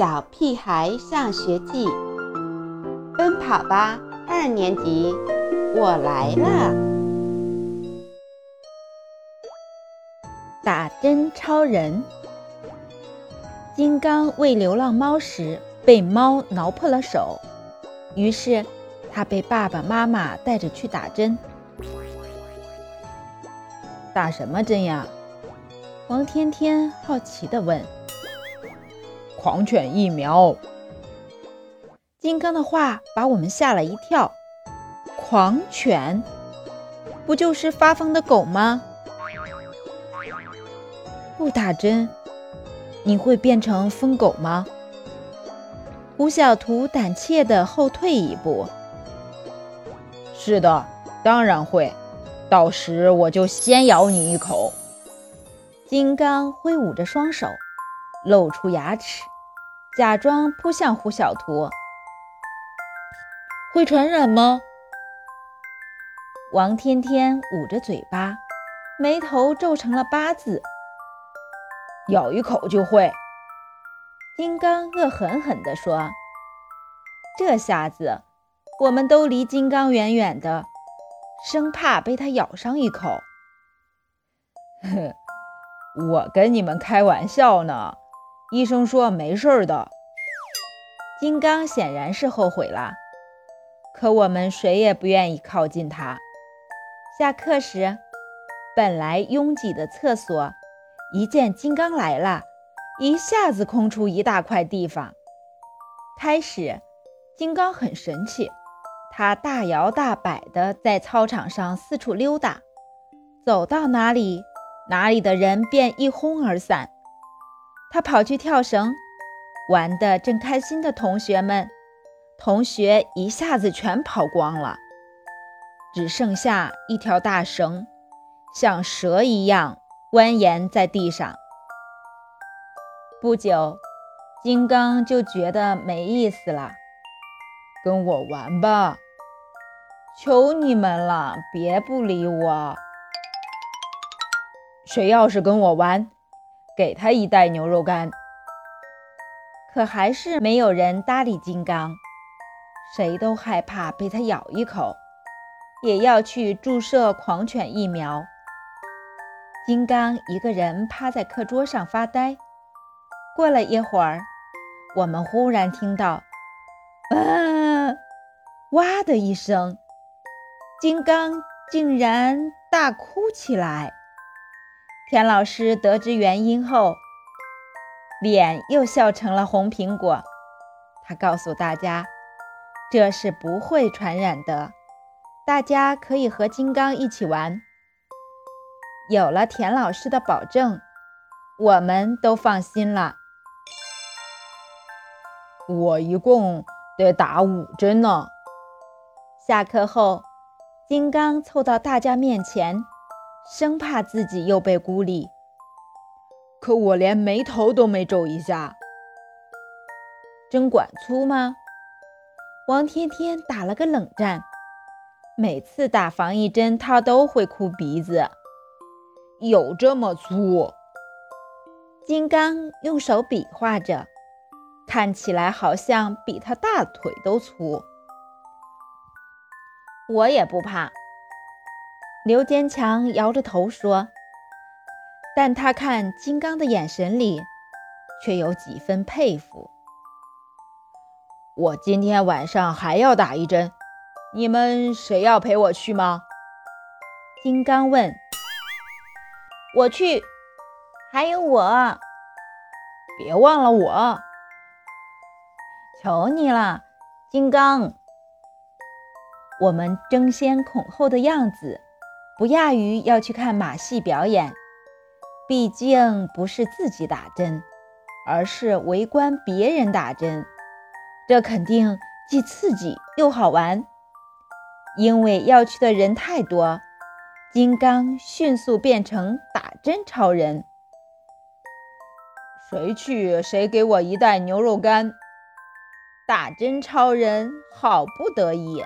小屁孩上学记》，奔跑吧二年级，我来了！打针超人。金刚喂流浪猫时被猫挠破了手，于是他被爸爸妈妈带着去打针。打什么针呀？王天天好奇地问。狂犬疫苗。金刚的话把我们吓了一跳。狂犬，不就是发疯的狗吗？不打针，你会变成疯狗吗？胡小图胆怯地后退一步。是的，当然会。到时我就先咬你一口。金刚挥舞着双手，露出牙齿，假装扑向胡小图。会传染吗？王天天捂着嘴巴，眉头皱成了八字。咬一口就会。金刚恶狠狠地说：“这下子，我们都离金刚远远的。”生怕被它咬上一口。哼，我跟你们开玩笑呢。医生说没事的。金刚显然是后悔了，可我们谁也不愿意靠近它。下课时，本来拥挤的厕所，一见金刚来了，一下子空出一大块地方。开始，金刚很神气。他大摇大摆地在操场上四处溜达，走到哪里，哪里的人便一哄而散。他跑去跳绳，玩得正开心的同学们，同学一下子全跑光了，只剩下一条大绳，像蛇一样蜿蜒在地上。不久，金刚就觉得没意思了，跟我玩吧。求你们了，别不理我！谁要是跟我玩，给他一袋牛肉干。可还是没有人搭理金刚，谁都害怕被他咬一口，也要去注射狂犬疫苗。金刚一个人趴在课桌上发呆。过了一会儿，我们忽然听到“啊，哇”的一声。金刚竟然大哭起来。田老师得知原因后，脸又笑成了红苹果。他告诉大家，这是不会传染的，大家可以和金刚一起玩。有了田老师的保证，我们都放心了。我一共得打五针呢。下课后。金刚凑到大家面前，生怕自己又被孤立。可我连眉头都没皱一下。针管粗吗？王天天打了个冷战。每次打防疫针，他都会哭鼻子。有这么粗？金刚用手比划着，看起来好像比他大腿都粗。我也不怕，刘坚强摇着头说。但他看金刚的眼神里，却有几分佩服。我今天晚上还要打一针，你们谁要陪我去吗？金刚问。我去，还有我，别忘了我。求你了，金刚。我们争先恐后的样子，不亚于要去看马戏表演。毕竟不是自己打针，而是围观别人打针，这肯定既刺激又好玩。因为要去的人太多，金刚迅速变成打针超人。谁去谁给我一袋牛肉干。打针超人好不得意。